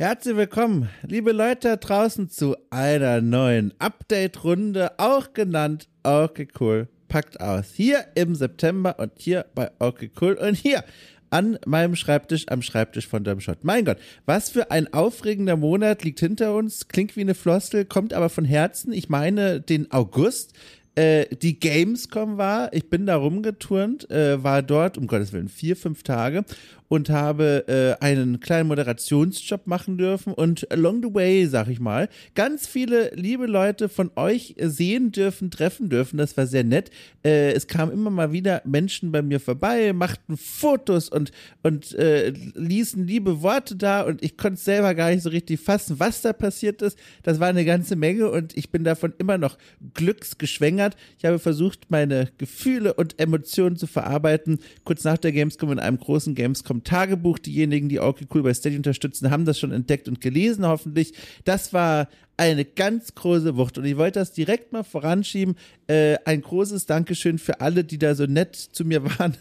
Herzlich willkommen, liebe Leute da draußen, zu einer neuen Update-Runde, auch genannt Okay Cool, packt aus. Hier im September und hier bei Okay Cool und hier an meinem Schreibtisch, am Schreibtisch von Dumbshot. Mein Gott, was für ein aufregender Monat liegt hinter uns, klingt wie eine Floskel, kommt aber von Herzen. Ich meine den August äh, die Gamescom war. Ich bin da rumgeturnt, äh, war dort, um Gottes Willen, vier, fünf Tage und habe äh, einen kleinen Moderationsjob machen dürfen und along the way, sag ich mal, ganz viele liebe Leute von euch sehen dürfen, treffen dürfen. Das war sehr nett. Äh, es kamen immer mal wieder Menschen bei mir vorbei, machten Fotos und, und äh, ließen liebe Worte da und ich konnte selber gar nicht so richtig fassen, was da passiert ist. Das war eine ganze Menge und ich bin davon immer noch glücksgeschwängert. Ich habe versucht, meine Gefühle und Emotionen zu verarbeiten. Kurz nach der Gamescom in einem großen Gamescom Tagebuch. Diejenigen, die okay cool bei Steady unterstützen, haben das schon entdeckt und gelesen, hoffentlich. Das war eine ganz große Wucht. Und ich wollte das direkt mal voranschieben. Äh, ein großes Dankeschön für alle, die da so nett zu mir waren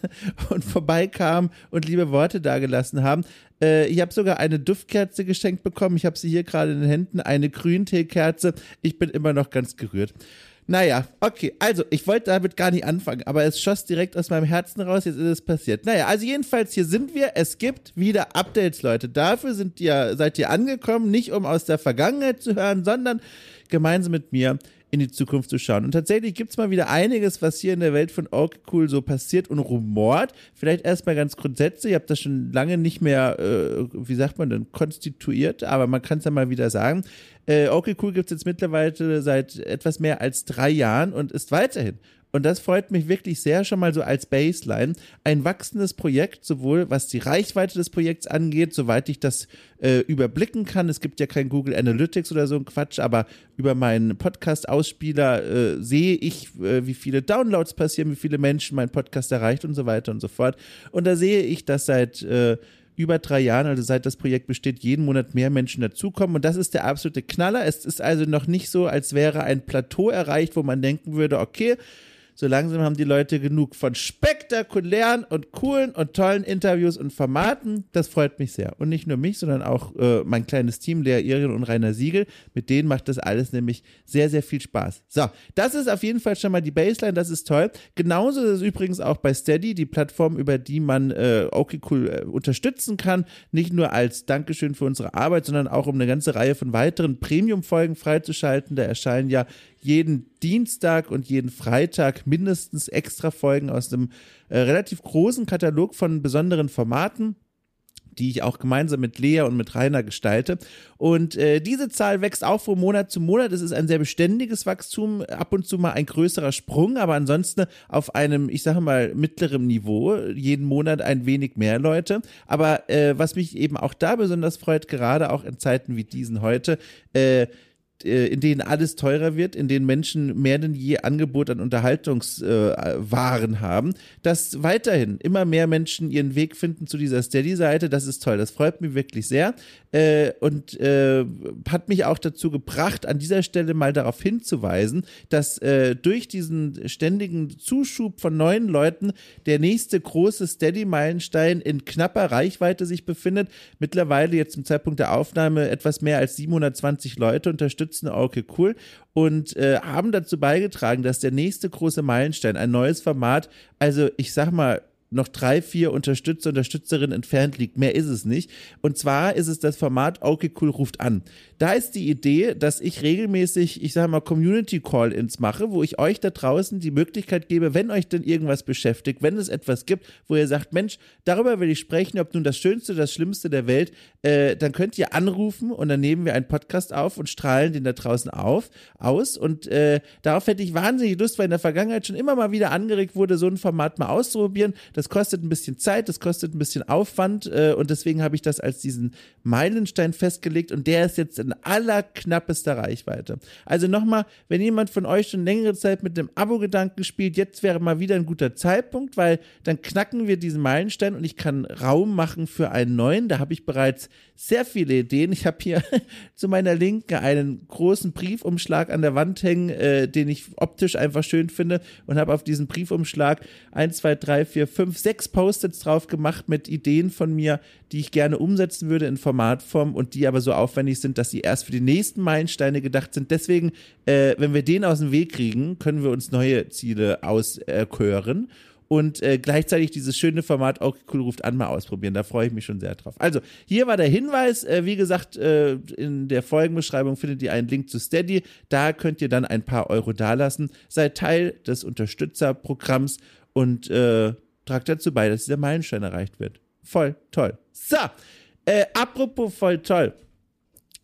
und vorbeikamen und liebe Worte dagelassen haben. Äh, ich habe sogar eine Duftkerze geschenkt bekommen. Ich habe sie hier gerade in den Händen, eine Grünteekerze. Ich bin immer noch ganz gerührt. Naja, okay, also ich wollte damit gar nicht anfangen, aber es schoss direkt aus meinem Herzen raus, jetzt ist es passiert. Naja, also jedenfalls hier sind wir, es gibt wieder Updates, Leute. Dafür sind ihr, seid ihr angekommen, nicht um aus der Vergangenheit zu hören, sondern gemeinsam mit mir in die Zukunft zu schauen. Und tatsächlich gibt es mal wieder einiges, was hier in der Welt von Ork Cool so passiert und rumort. Vielleicht erstmal ganz grundsätzlich, ich habe das schon lange nicht mehr, äh, wie sagt man denn, konstituiert, aber man kann es ja mal wieder sagen. Äh, okay Cool gibt es jetzt mittlerweile seit etwas mehr als drei Jahren und ist weiterhin und das freut mich wirklich sehr schon mal so als Baseline, ein wachsendes Projekt, sowohl was die Reichweite des Projekts angeht, soweit ich das äh, überblicken kann. Es gibt ja kein Google Analytics oder so ein Quatsch, aber über meinen Podcast-Ausspieler äh, sehe ich, äh, wie viele Downloads passieren, wie viele Menschen mein Podcast erreicht und so weiter und so fort. Und da sehe ich, dass seit äh, über drei Jahren, also seit das Projekt besteht, jeden Monat mehr Menschen dazukommen. Und das ist der absolute Knaller. Es ist also noch nicht so, als wäre ein Plateau erreicht, wo man denken würde, okay, so langsam haben die Leute genug von spektakulären und coolen und tollen Interviews und Formaten. Das freut mich sehr. Und nicht nur mich, sondern auch äh, mein kleines Team, Lea Irien und Rainer Siegel. Mit denen macht das alles nämlich sehr, sehr viel Spaß. So, das ist auf jeden Fall schon mal die Baseline. Das ist toll. Genauso ist es übrigens auch bei Steady, die Plattform, über die man äh, okay cool äh, unterstützen kann. Nicht nur als Dankeschön für unsere Arbeit, sondern auch um eine ganze Reihe von weiteren Premium-Folgen freizuschalten. Da erscheinen ja jeden Dienstag und jeden Freitag mindestens extra Folgen aus einem äh, relativ großen Katalog von besonderen Formaten die ich auch gemeinsam mit Lea und mit Rainer gestalte. Und äh, diese Zahl wächst auch von Monat zu Monat. Es ist ein sehr beständiges Wachstum, ab und zu mal ein größerer Sprung, aber ansonsten auf einem, ich sage mal, mittleren Niveau. Jeden Monat ein wenig mehr Leute. Aber äh, was mich eben auch da besonders freut, gerade auch in Zeiten wie diesen heute, äh, in denen alles teurer wird, in denen Menschen mehr denn je Angebot an Unterhaltungswaren äh, haben, dass weiterhin immer mehr Menschen ihren Weg finden zu dieser Steady-Seite. Das ist toll. Das freut mich wirklich sehr äh, und äh, hat mich auch dazu gebracht, an dieser Stelle mal darauf hinzuweisen, dass äh, durch diesen ständigen Zuschub von neuen Leuten der nächste große Steady-Meilenstein in knapper Reichweite sich befindet. Mittlerweile jetzt zum Zeitpunkt der Aufnahme etwas mehr als 720 Leute unterstützen Okay Cool. Und äh, haben dazu beigetragen, dass der nächste große Meilenstein, ein neues Format, also ich sag mal, noch drei, vier Unterstützer, Unterstützerinnen entfernt liegt. Mehr ist es nicht. Und zwar ist es das Format Okay Cool ruft an. Da ist die Idee, dass ich regelmäßig, ich sage mal, Community Call-ins mache, wo ich euch da draußen die Möglichkeit gebe, wenn euch denn irgendwas beschäftigt, wenn es etwas gibt, wo ihr sagt, Mensch, darüber will ich sprechen, ob nun das Schönste, das Schlimmste der Welt, äh, dann könnt ihr anrufen und dann nehmen wir einen Podcast auf und strahlen den da draußen auf, aus. Und äh, darauf hätte ich wahnsinnig Lust, weil in der Vergangenheit schon immer mal wieder angeregt wurde, so ein Format mal auszuprobieren. Kostet ein bisschen Zeit, das kostet ein bisschen Aufwand äh, und deswegen habe ich das als diesen Meilenstein festgelegt und der ist jetzt in allerknappester Reichweite. Also nochmal, wenn jemand von euch schon längere Zeit mit dem Abo-Gedanken spielt, jetzt wäre mal wieder ein guter Zeitpunkt, weil dann knacken wir diesen Meilenstein und ich kann Raum machen für einen neuen. Da habe ich bereits sehr viele Ideen. Ich habe hier zu meiner Linken einen großen Briefumschlag an der Wand hängen, äh, den ich optisch einfach schön finde und habe auf diesen Briefumschlag 1, 2, 3, 4, 5 fünf, sechs Post-its drauf gemacht mit Ideen von mir, die ich gerne umsetzen würde in Formatform und die aber so aufwendig sind, dass sie erst für die nächsten Meilensteine gedacht sind. Deswegen, äh, wenn wir den aus dem Weg kriegen, können wir uns neue Ziele auskören. Und äh, gleichzeitig dieses schöne Format auch cool ruft an mal ausprobieren. Da freue ich mich schon sehr drauf. Also, hier war der Hinweis. Äh, wie gesagt, äh, in der Folgenbeschreibung findet ihr einen Link zu Steady. Da könnt ihr dann ein paar Euro dalassen. Seid Teil des Unterstützerprogramms und äh, tragt dazu bei, dass dieser Meilenstein erreicht wird. Voll toll. So, äh, apropos voll toll.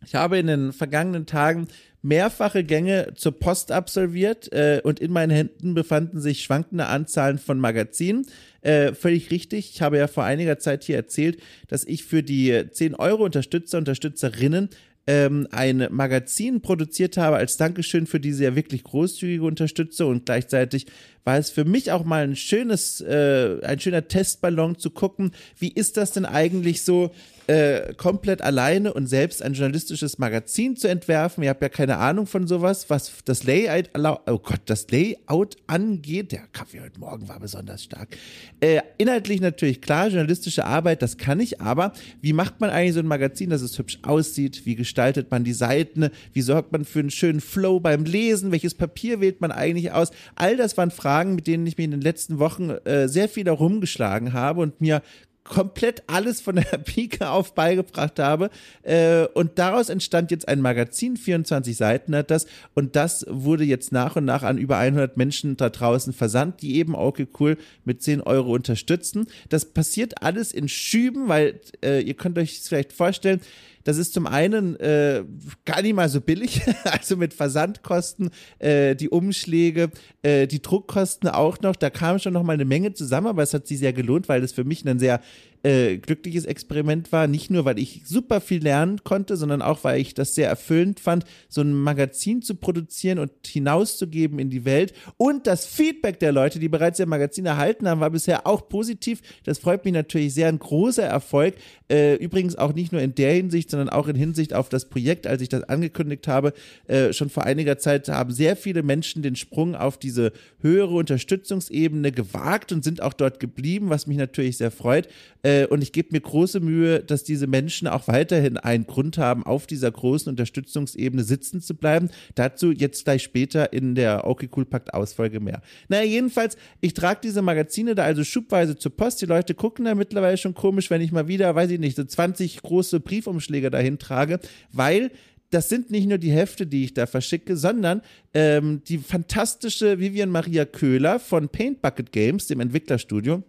Ich habe in den vergangenen Tagen mehrfache Gänge zur Post absolviert äh, und in meinen Händen befanden sich schwankende Anzahlen von Magazinen. Äh, völlig richtig. Ich habe ja vor einiger Zeit hier erzählt, dass ich für die 10 Euro Unterstützer, Unterstützerinnen ähm, ein Magazin produziert habe als Dankeschön für diese ja wirklich großzügige Unterstützung und gleichzeitig war es für mich auch mal ein schönes, äh, ein schöner Testballon zu gucken, wie ist das denn eigentlich so, äh, komplett alleine und selbst ein journalistisches Magazin zu entwerfen. Ihr habt ja keine Ahnung von sowas, was das Layout, oh Gott, das Layout angeht. Der Kaffee heute Morgen war besonders stark. Äh, inhaltlich natürlich klar, journalistische Arbeit, das kann ich, aber wie macht man eigentlich so ein Magazin, dass es hübsch aussieht? Wie gestaltet man die Seiten? Wie sorgt man für einen schönen Flow beim Lesen? Welches Papier wählt man eigentlich aus? All das waren Fragen, mit denen ich mir in den letzten Wochen äh, sehr viel herumgeschlagen habe und mir komplett alles von der Pike auf beigebracht habe. Äh, und daraus entstand jetzt ein Magazin, 24 Seiten hat das. Und das wurde jetzt nach und nach an über 100 Menschen da draußen versandt, die eben okay cool mit 10 Euro unterstützen. Das passiert alles in Schüben, weil äh, ihr könnt euch vielleicht vorstellen, das ist zum einen äh, gar nicht mal so billig, also mit Versandkosten, äh, die Umschläge, äh, die Druckkosten auch noch. Da kam schon noch mal eine Menge zusammen, aber es hat sich sehr gelohnt, weil das für mich ein sehr äh, glückliches Experiment war. Nicht nur, weil ich super viel lernen konnte, sondern auch, weil ich das sehr erfüllend fand, so ein Magazin zu produzieren und hinauszugeben in die Welt. Und das Feedback der Leute, die bereits ihr Magazin erhalten haben, war bisher auch positiv. Das freut mich natürlich sehr. Ein großer Erfolg. Äh, übrigens auch nicht nur in der Hinsicht, sondern auch in Hinsicht auf das Projekt, als ich das angekündigt habe. Äh, schon vor einiger Zeit haben sehr viele Menschen den Sprung auf diese höhere Unterstützungsebene gewagt und sind auch dort geblieben, was mich natürlich sehr freut. Äh, äh, und ich gebe mir große Mühe, dass diese Menschen auch weiterhin einen Grund haben, auf dieser großen Unterstützungsebene sitzen zu bleiben. Dazu jetzt gleich später in der Okay Cool Pakt Ausfolge mehr. Naja, jedenfalls, ich trage diese Magazine da also schubweise zur Post. Die Leute gucken da mittlerweile schon komisch, wenn ich mal wieder, weiß ich nicht, so 20 große Briefumschläge dahin trage, weil das sind nicht nur die Hefte, die ich da verschicke, sondern ähm, die fantastische Vivian Maria Köhler von Paint Bucket Games, dem Entwicklerstudio,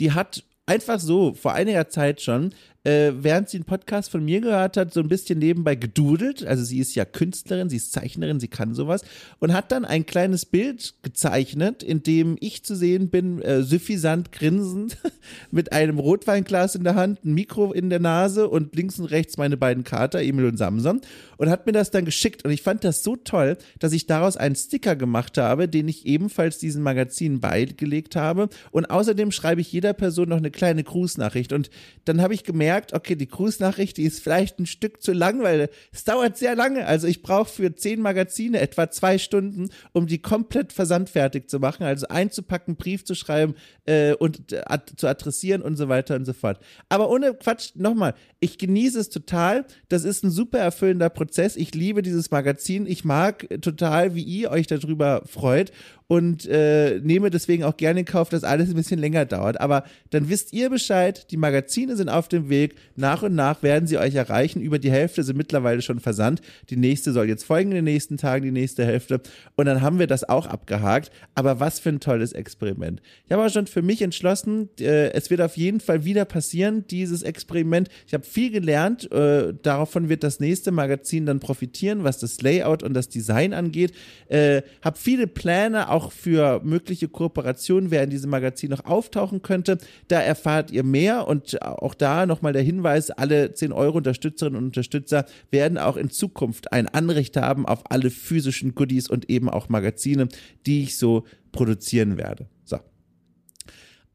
die hat einfach so vor einiger Zeit schon äh, während sie einen Podcast von mir gehört hat, so ein bisschen nebenbei gedudelt. Also sie ist ja Künstlerin, sie ist Zeichnerin, sie kann sowas. Und hat dann ein kleines Bild gezeichnet, in dem ich zu sehen bin, äh, suffisant grinsend, mit einem Rotweinglas in der Hand, ein Mikro in der Nase und links und rechts meine beiden Kater, Emil und Samson. Und hat mir das dann geschickt. Und ich fand das so toll, dass ich daraus einen Sticker gemacht habe, den ich ebenfalls diesen Magazin beigelegt habe. Und außerdem schreibe ich jeder Person noch eine kleine Grußnachricht. Und dann habe ich gemerkt, gemerkt, okay, die Grußnachricht, die ist vielleicht ein Stück zu lang, weil es dauert sehr lange. Also ich brauche für zehn Magazine etwa zwei Stunden, um die komplett versandfertig zu machen, also einzupacken, Brief zu schreiben äh, und äh, ad zu adressieren und so weiter und so fort. Aber ohne Quatsch, nochmal, ich genieße es total. Das ist ein super erfüllender Prozess. Ich liebe dieses Magazin. Ich mag total, wie ihr euch darüber freut und äh, nehme deswegen auch gerne in Kauf, dass alles ein bisschen länger dauert. Aber dann wisst ihr Bescheid, die Magazine sind auf dem Weg. Nach und nach werden sie euch erreichen. Über die Hälfte sind mittlerweile schon versandt. Die nächste soll jetzt folgen in den nächsten Tagen, die nächste Hälfte. Und dann haben wir das auch abgehakt. Aber was für ein tolles Experiment. Ich habe auch schon für mich entschlossen, äh, es wird auf jeden Fall wieder passieren, dieses Experiment. Ich habe viel gelernt. Äh, davon wird das nächste Magazin dann profitieren, was das Layout und das Design angeht. Äh, habe viele Pläne, auch auch für mögliche Kooperationen, wer in diesem Magazin noch auftauchen könnte. Da erfahrt ihr mehr und auch da nochmal der Hinweis, alle 10 Euro Unterstützerinnen und Unterstützer werden auch in Zukunft ein Anrecht haben auf alle physischen Goodies und eben auch Magazine, die ich so produzieren werde. So.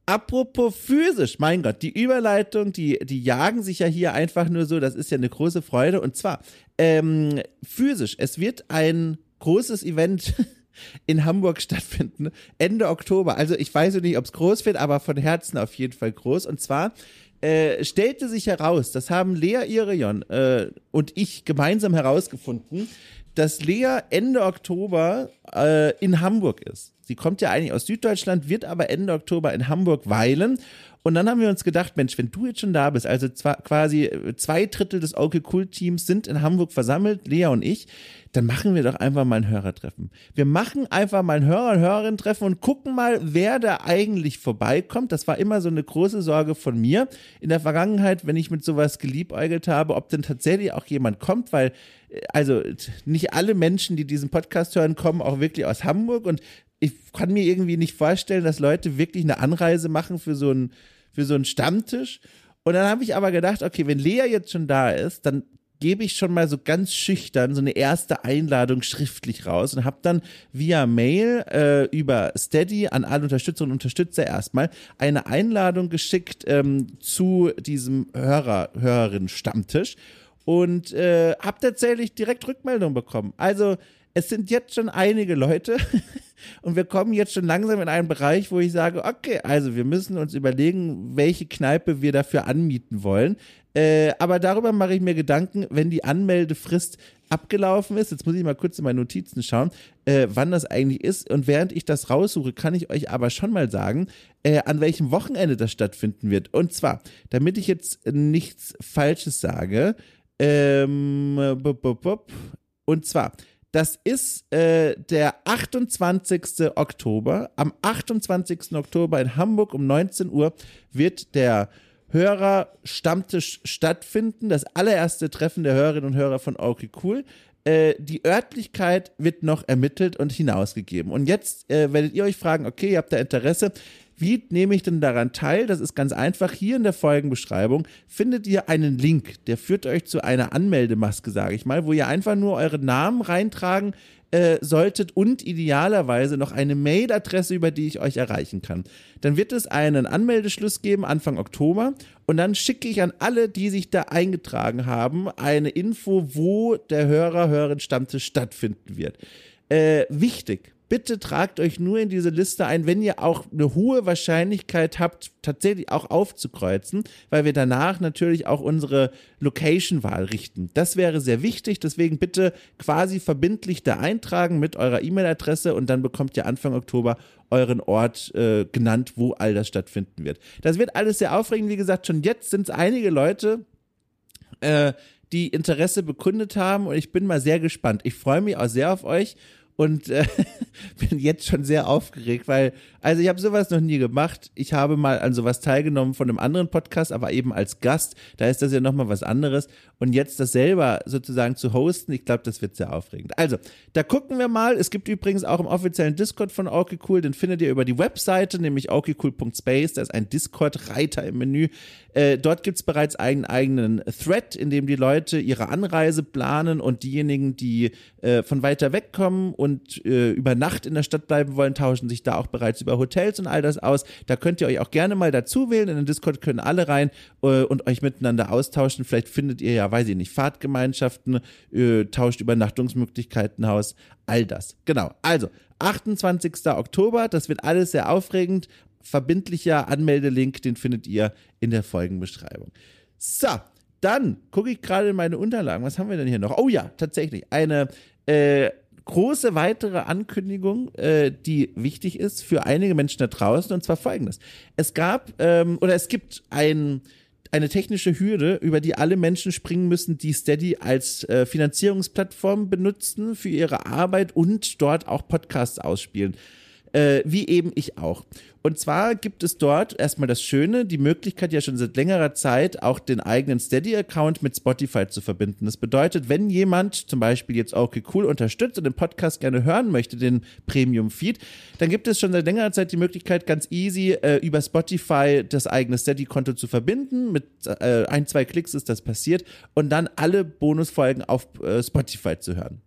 Apropos physisch, mein Gott, die Überleitung, die, die jagen sich ja hier einfach nur so, das ist ja eine große Freude. Und zwar ähm, physisch, es wird ein großes Event in Hamburg stattfinden, Ende Oktober. Also ich weiß nicht, ob es groß wird, aber von Herzen auf jeden Fall groß. Und zwar äh, stellte sich heraus, das haben Lea Irion äh, und ich gemeinsam herausgefunden, dass Lea Ende Oktober äh, in Hamburg ist. Sie kommt ja eigentlich aus Süddeutschland, wird aber Ende Oktober in Hamburg weilen. Und dann haben wir uns gedacht, Mensch, wenn du jetzt schon da bist, also zwar quasi zwei Drittel des Okay Cool Teams sind in Hamburg versammelt, Lea und ich, dann machen wir doch einfach mal ein Hörertreffen. Wir machen einfach mal ein Hörer- und Hörerinnen-Treffen und gucken mal, wer da eigentlich vorbeikommt. Das war immer so eine große Sorge von mir in der Vergangenheit, wenn ich mit sowas geliebäugelt habe, ob denn tatsächlich auch jemand kommt, weil äh, also nicht alle Menschen, die diesen Podcast hören, kommen auch wirklich aus Hamburg und ich kann mir irgendwie nicht vorstellen, dass Leute wirklich eine Anreise machen für so einen, für so einen Stammtisch. Und dann habe ich aber gedacht, okay, wenn Lea jetzt schon da ist, dann gebe ich schon mal so ganz schüchtern so eine erste Einladung schriftlich raus und habe dann via Mail äh, über Steady an alle Unterstützerinnen und Unterstützer erstmal eine Einladung geschickt ähm, zu diesem Hörer, Hörerin-Stammtisch und äh, habe tatsächlich direkt Rückmeldung bekommen. Also es sind jetzt schon einige Leute und wir kommen jetzt schon langsam in einen Bereich, wo ich sage, okay, also wir müssen uns überlegen, welche Kneipe wir dafür anmieten wollen. Äh, aber darüber mache ich mir Gedanken, wenn die Anmeldefrist abgelaufen ist. Jetzt muss ich mal kurz in meine Notizen schauen, äh, wann das eigentlich ist. Und während ich das raussuche, kann ich euch aber schon mal sagen, äh, an welchem Wochenende das stattfinden wird. Und zwar, damit ich jetzt nichts Falsches sage, ähm, und zwar, das ist äh, der 28. Oktober. Am 28. Oktober in Hamburg um 19 Uhr wird der Hörer-Stammtisch stattfinden. Das allererste Treffen der Hörerinnen und Hörer von Okay Cool. Äh, die Örtlichkeit wird noch ermittelt und hinausgegeben. Und jetzt äh, werdet ihr euch fragen, okay, ihr habt da Interesse. Wie nehme ich denn daran teil? Das ist ganz einfach. Hier in der Folgenbeschreibung findet ihr einen Link, der führt euch zu einer Anmeldemaske, sage ich mal, wo ihr einfach nur euren Namen reintragen äh, solltet und idealerweise noch eine Mailadresse, über die ich euch erreichen kann. Dann wird es einen Anmeldeschluss geben Anfang Oktober und dann schicke ich an alle, die sich da eingetragen haben, eine Info, wo der Hörer, Hörerin Stammtisch stattfinden wird. Äh, wichtig, bitte tragt euch nur in diese Liste ein, wenn ihr auch eine hohe Wahrscheinlichkeit habt, tatsächlich auch aufzukreuzen, weil wir danach natürlich auch unsere Location-Wahl richten. Das wäre sehr wichtig, deswegen bitte quasi verbindlich da eintragen mit eurer E-Mail-Adresse und dann bekommt ihr Anfang Oktober euren Ort äh, genannt, wo all das stattfinden wird. Das wird alles sehr aufregend, wie gesagt, schon jetzt sind es einige Leute, äh, die Interesse bekundet haben und ich bin mal sehr gespannt. Ich freue mich auch sehr auf euch und äh, bin jetzt schon sehr aufgeregt, weil, also ich habe sowas noch nie gemacht. Ich habe mal an sowas teilgenommen von einem anderen Podcast, aber eben als Gast. Da ist das ja nochmal was anderes. Und jetzt das selber sozusagen zu hosten, ich glaube, das wird sehr aufregend. Also, da gucken wir mal. Es gibt übrigens auch im offiziellen Discord von Okay Cool, den findet ihr über die Webseite, nämlich okcool.space. Da ist ein Discord-Reiter im Menü. Äh, dort gibt es bereits einen eigenen Thread, in dem die Leute ihre Anreise planen und diejenigen, die äh, von weiter weg kommen und äh, über Nacht in der Stadt bleiben wollen, tauschen sich da auch bereits über Hotels und all das aus. Da könnt ihr euch auch gerne mal dazu wählen. In den Discord können alle rein äh, und euch miteinander austauschen. Vielleicht findet ihr ja, weiß ich nicht, Fahrtgemeinschaften, äh, tauscht Übernachtungsmöglichkeiten aus, all das. Genau. Also, 28. Oktober, das wird alles sehr aufregend verbindlicher Anmeldelink, den findet ihr in der Folgenbeschreibung. So, dann gucke ich gerade in meine Unterlagen. Was haben wir denn hier noch? Oh ja, tatsächlich. Eine äh, große weitere Ankündigung, äh, die wichtig ist für einige Menschen da draußen, und zwar folgendes. Es gab ähm, oder es gibt ein eine technische Hürde, über die alle Menschen springen müssen, die Steady als äh, Finanzierungsplattform benutzen für ihre Arbeit und dort auch Podcasts ausspielen äh, wie eben ich auch. Und zwar gibt es dort erstmal das Schöne, die Möglichkeit ja schon seit längerer Zeit auch den eigenen Steady-Account mit Spotify zu verbinden. Das bedeutet, wenn jemand zum Beispiel jetzt okay cool unterstützt und den Podcast gerne hören möchte, den Premium-Feed, dann gibt es schon seit längerer Zeit die Möglichkeit, ganz easy äh, über Spotify das eigene Steady-Konto zu verbinden. Mit äh, ein, zwei Klicks ist das passiert und dann alle Bonusfolgen auf äh, Spotify zu hören.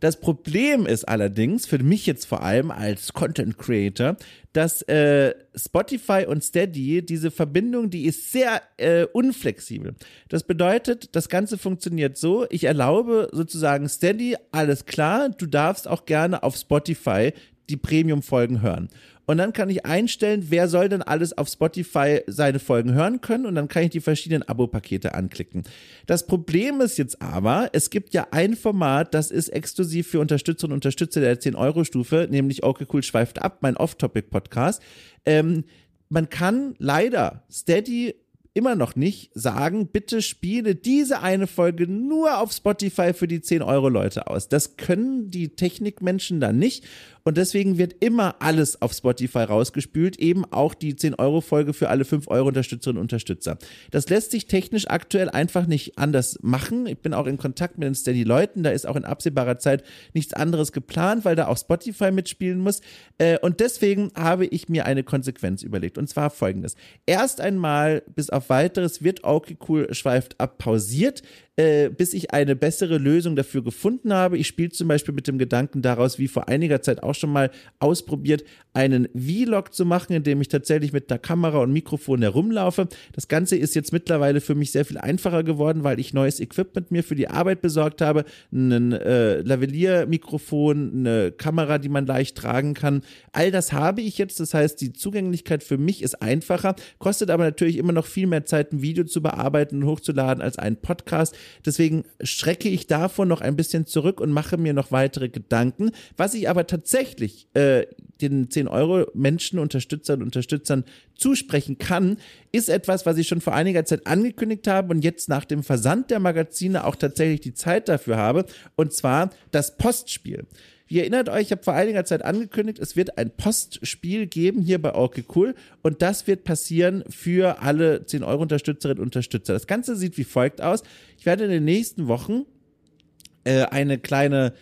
Das Problem ist allerdings, für mich jetzt vor allem als Content Creator, dass äh, Spotify und Steady, diese Verbindung, die ist sehr äh, unflexibel. Das bedeutet, das Ganze funktioniert so, ich erlaube sozusagen Steady, alles klar, du darfst auch gerne auf Spotify die Premium-Folgen hören. Und dann kann ich einstellen, wer soll denn alles auf Spotify seine Folgen hören können. Und dann kann ich die verschiedenen Abo-Pakete anklicken. Das Problem ist jetzt aber, es gibt ja ein Format, das ist exklusiv für Unterstützer und Unterstützer der 10-Euro-Stufe, nämlich Okay Cool schweift ab, mein Off-Topic-Podcast. Ähm, man kann leider Steady immer noch nicht sagen, bitte spiele diese eine Folge nur auf Spotify für die 10 Euro Leute aus. Das können die Technikmenschen dann nicht. Und deswegen wird immer alles auf Spotify rausgespült, eben auch die 10-Euro-Folge für alle 5-Euro-Unterstützerinnen und Unterstützer. Das lässt sich technisch aktuell einfach nicht anders machen. Ich bin auch in Kontakt mit den Steady-Leuten, da ist auch in absehbarer Zeit nichts anderes geplant, weil da auch Spotify mitspielen muss. Äh, und deswegen habe ich mir eine Konsequenz überlegt. Und zwar folgendes. Erst einmal, bis auf weiteres, wird okay cool schweift ab pausiert äh, bis ich eine bessere Lösung dafür gefunden habe. Ich spiele zum Beispiel mit dem Gedanken daraus, wie vor einiger Zeit auch schon mal ausprobiert, einen Vlog zu machen, in dem ich tatsächlich mit der Kamera und Mikrofon herumlaufe. Das Ganze ist jetzt mittlerweile für mich sehr viel einfacher geworden, weil ich neues Equipment mir für die Arbeit besorgt habe. Ein äh, Lavalier-Mikrofon, eine Kamera, die man leicht tragen kann. All das habe ich jetzt. Das heißt, die Zugänglichkeit für mich ist einfacher, kostet aber natürlich immer noch viel mehr Zeit, ein Video zu bearbeiten und hochzuladen als einen Podcast. Deswegen schrecke ich davon noch ein bisschen zurück und mache mir noch weitere Gedanken. Was ich aber tatsächlich äh, den 10 Euro Menschen, Unterstützern und Unterstützern zusprechen kann, ist etwas, was ich schon vor einiger Zeit angekündigt habe und jetzt nach dem Versand der Magazine auch tatsächlich die Zeit dafür habe. Und zwar das Postspiel. Ihr erinnert euch, ich habe vor einiger Zeit angekündigt, es wird ein Postspiel geben hier bei Orke Cool und das wird passieren für alle 10-Euro-Unterstützerinnen und Unterstützer. Das Ganze sieht wie folgt aus. Ich werde in den nächsten Wochen äh, eine kleine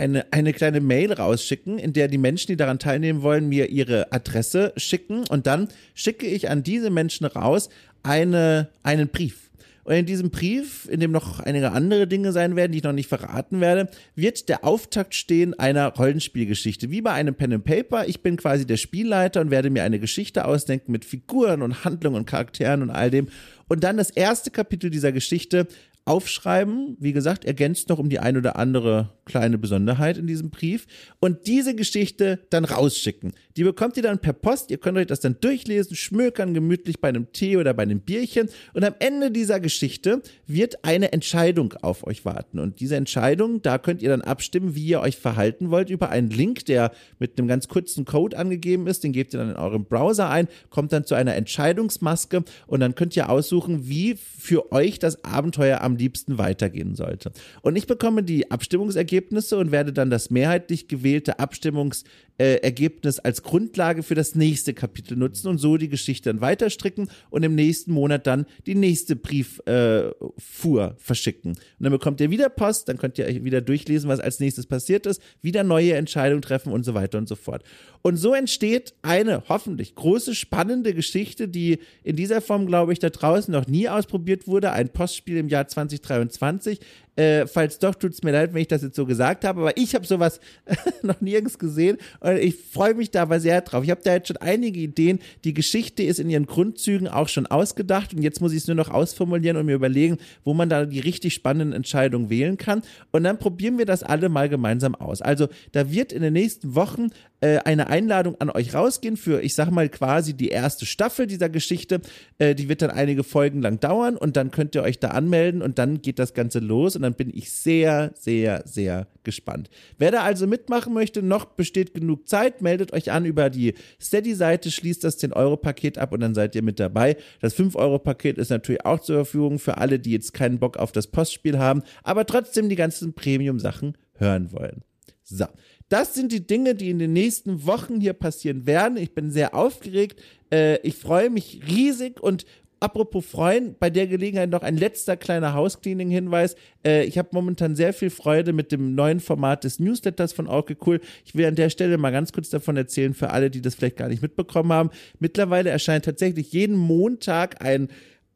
eine, eine kleine Mail rausschicken, in der die Menschen, die daran teilnehmen wollen, mir ihre Adresse schicken und dann schicke ich an diese Menschen raus eine, einen Brief. Und in diesem Brief, in dem noch einige andere Dinge sein werden, die ich noch nicht verraten werde, wird der Auftakt stehen einer Rollenspielgeschichte. Wie bei einem Pen and Paper. Ich bin quasi der Spielleiter und werde mir eine Geschichte ausdenken mit Figuren und Handlungen und Charakteren und all dem. Und dann das erste Kapitel dieser Geschichte aufschreiben. Wie gesagt, ergänzt noch um die ein oder andere kleine Besonderheit in diesem Brief und diese Geschichte dann rausschicken. Die bekommt ihr dann per Post. Ihr könnt euch das dann durchlesen, schmökern gemütlich bei einem Tee oder bei einem Bierchen und am Ende dieser Geschichte wird eine Entscheidung auf euch warten und diese Entscheidung, da könnt ihr dann abstimmen, wie ihr euch verhalten wollt über einen Link, der mit einem ganz kurzen Code angegeben ist. Den gebt ihr dann in eurem Browser ein, kommt dann zu einer Entscheidungsmaske und dann könnt ihr aussuchen, wie für euch das Abenteuer am liebsten weitergehen sollte. Und ich bekomme die Abstimmungsergebnisse und werde dann das mehrheitlich gewählte Abstimmungsergebnis als Grundlage für das nächste Kapitel nutzen und so die Geschichte dann weiterstricken und im nächsten Monat dann die nächste Brieffuhr äh, verschicken. Und dann bekommt ihr wieder Post, dann könnt ihr wieder durchlesen, was als nächstes passiert ist, wieder neue Entscheidungen treffen und so weiter und so fort. Und so entsteht eine hoffentlich große, spannende Geschichte, die in dieser Form, glaube ich, da draußen noch nie ausprobiert wurde. Ein Postspiel im Jahr 2023. Äh, falls doch, tut es mir leid, wenn ich das jetzt so gesagt habe, aber ich habe sowas noch nirgends gesehen und ich freue mich da aber sehr drauf. Ich habe da jetzt schon einige Ideen. Die Geschichte ist in ihren Grundzügen auch schon ausgedacht und jetzt muss ich es nur noch ausformulieren und mir überlegen, wo man da die richtig spannenden Entscheidungen wählen kann. Und dann probieren wir das alle mal gemeinsam aus. Also da wird in den nächsten Wochen äh, eine Einladung an euch rausgehen für, ich sag mal, quasi die erste Staffel dieser Geschichte. Äh, die wird dann einige Folgen lang dauern und dann könnt ihr euch da anmelden und dann geht das Ganze los und dann bin ich sehr, sehr, sehr gespannt. Wer da also mitmachen möchte, noch besteht genug Zeit, meldet euch an über die Steady-Seite, schließt das 10-Euro-Paket ab und dann seid ihr mit dabei. Das 5-Euro-Paket ist natürlich auch zur Verfügung für alle, die jetzt keinen Bock auf das Postspiel haben, aber trotzdem die ganzen Premium-Sachen hören wollen. So, das sind die Dinge, die in den nächsten Wochen hier passieren werden. Ich bin sehr aufgeregt. Äh, ich freue mich riesig und Apropos freuen, bei der Gelegenheit noch ein letzter kleiner Housecleaning-Hinweis. Äh, ich habe momentan sehr viel Freude mit dem neuen Format des Newsletters von Orke Cool. Ich will an der Stelle mal ganz kurz davon erzählen, für alle, die das vielleicht gar nicht mitbekommen haben. Mittlerweile erscheint tatsächlich jeden Montag ein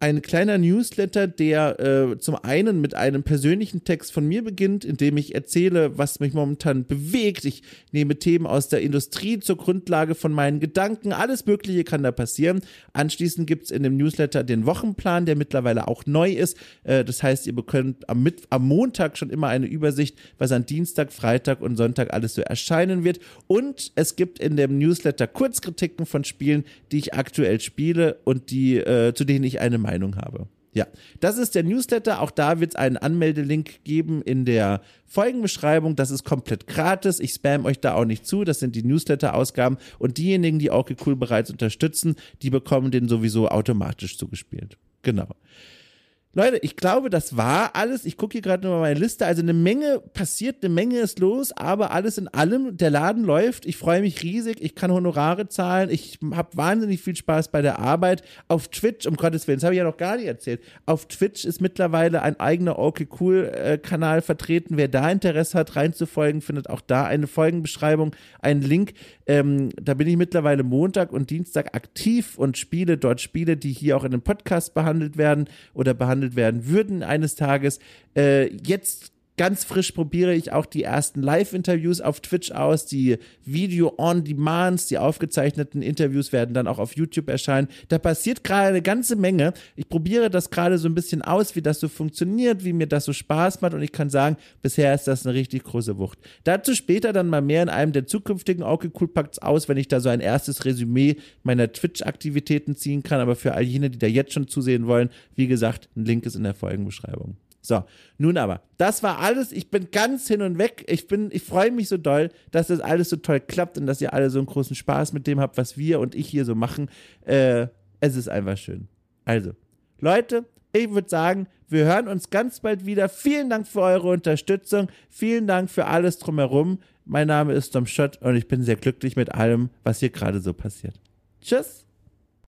ein kleiner Newsletter, der äh, zum einen mit einem persönlichen Text von mir beginnt, in dem ich erzähle, was mich momentan bewegt. Ich nehme Themen aus der Industrie zur Grundlage von meinen Gedanken. Alles Mögliche kann da passieren. Anschließend gibt es in dem Newsletter den Wochenplan, der mittlerweile auch neu ist. Äh, das heißt, ihr bekommt am, Mit am Montag schon immer eine Übersicht, was an Dienstag, Freitag und Sonntag alles so erscheinen wird. Und es gibt in dem Newsletter Kurzkritiken von Spielen, die ich aktuell spiele und die, äh, zu denen ich eine Meinung habe. Ja, das ist der Newsletter. Auch da wird es einen Anmeldelink geben in der Folgenbeschreibung. Das ist komplett gratis. Ich spam euch da auch nicht zu. Das sind die Newsletter-Ausgaben. Und diejenigen, die auch cool bereits unterstützen, die bekommen den sowieso automatisch zugespielt. Genau. Leute, ich glaube, das war alles. Ich gucke hier gerade nur mal meine Liste. Also eine Menge passiert, eine Menge ist los, aber alles in allem, der Laden läuft. Ich freue mich riesig. Ich kann Honorare zahlen. Ich habe wahnsinnig viel Spaß bei der Arbeit. Auf Twitch, um Gottes Willen, das habe ich ja noch gar nicht erzählt. Auf Twitch ist mittlerweile ein eigener Okay Cool äh, Kanal vertreten. Wer da Interesse hat, reinzufolgen, findet auch da eine Folgenbeschreibung, einen Link. Ähm, da bin ich mittlerweile Montag und Dienstag aktiv und spiele dort Spiele, die hier auch in einem Podcast behandelt werden oder behandelt behandelt werden würden eines Tages. Äh, jetzt ganz frisch probiere ich auch die ersten Live-Interviews auf Twitch aus. Die Video-on-Demands, die aufgezeichneten Interviews werden dann auch auf YouTube erscheinen. Da passiert gerade eine ganze Menge. Ich probiere das gerade so ein bisschen aus, wie das so funktioniert, wie mir das so Spaß macht und ich kann sagen, bisher ist das eine richtig große Wucht. Dazu später dann mal mehr in einem der zukünftigen Okay Cool Packs aus, wenn ich da so ein erstes Resümee meiner Twitch-Aktivitäten ziehen kann. Aber für all jene, die da jetzt schon zusehen wollen, wie gesagt, ein Link ist in der Folgenbeschreibung. So, nun aber, das war alles. Ich bin ganz hin und weg. Ich bin, ich freue mich so doll, dass das alles so toll klappt und dass ihr alle so einen großen Spaß mit dem habt, was wir und ich hier so machen. Äh, es ist einfach schön. Also, Leute, ich würde sagen, wir hören uns ganz bald wieder. Vielen Dank für eure Unterstützung. Vielen Dank für alles drumherum. Mein Name ist Tom Schott und ich bin sehr glücklich mit allem, was hier gerade so passiert. Tschüss.